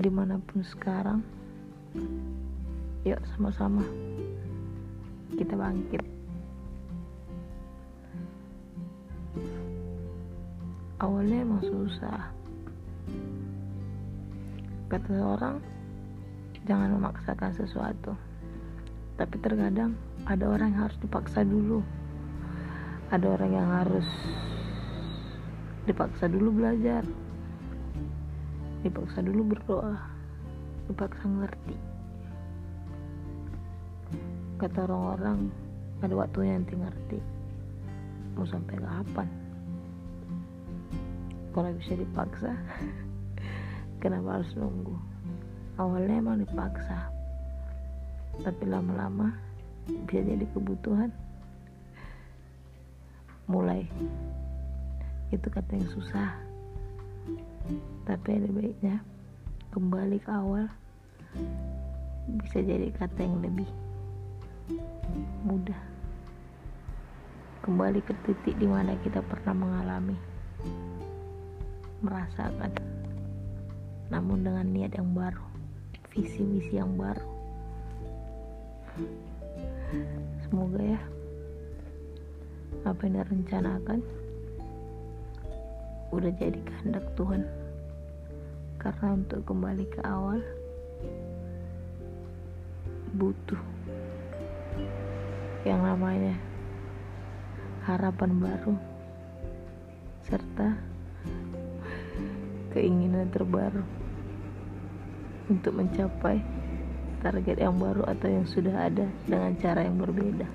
di mana pun sekarang. Yuk sama-sama. Kita bangkit. Awalnya emang susah. Kata orang jangan memaksakan sesuatu. Tapi terkadang ada orang yang harus dipaksa dulu. Ada orang yang harus dipaksa dulu belajar dipaksa dulu berdoa. Dipaksa ngerti. Kata orang-orang ada waktunya nanti ngerti. Mau sampai kapan? Kalau bisa dipaksa kenapa harus nunggu? Awalnya emang dipaksa. Tapi lama-lama bisa jadi kebutuhan. Mulai. Itu kata yang susah tapi ada baiknya kembali ke awal bisa jadi kata yang lebih mudah. Kembali ke titik di mana kita pernah mengalami merasakan namun dengan niat yang baru visi misi yang baru. Semoga ya apa yang direncanakan udah jadi kehendak Tuhan karena untuk kembali ke awal butuh yang namanya harapan baru serta keinginan terbaru untuk mencapai target yang baru atau yang sudah ada dengan cara yang berbeda.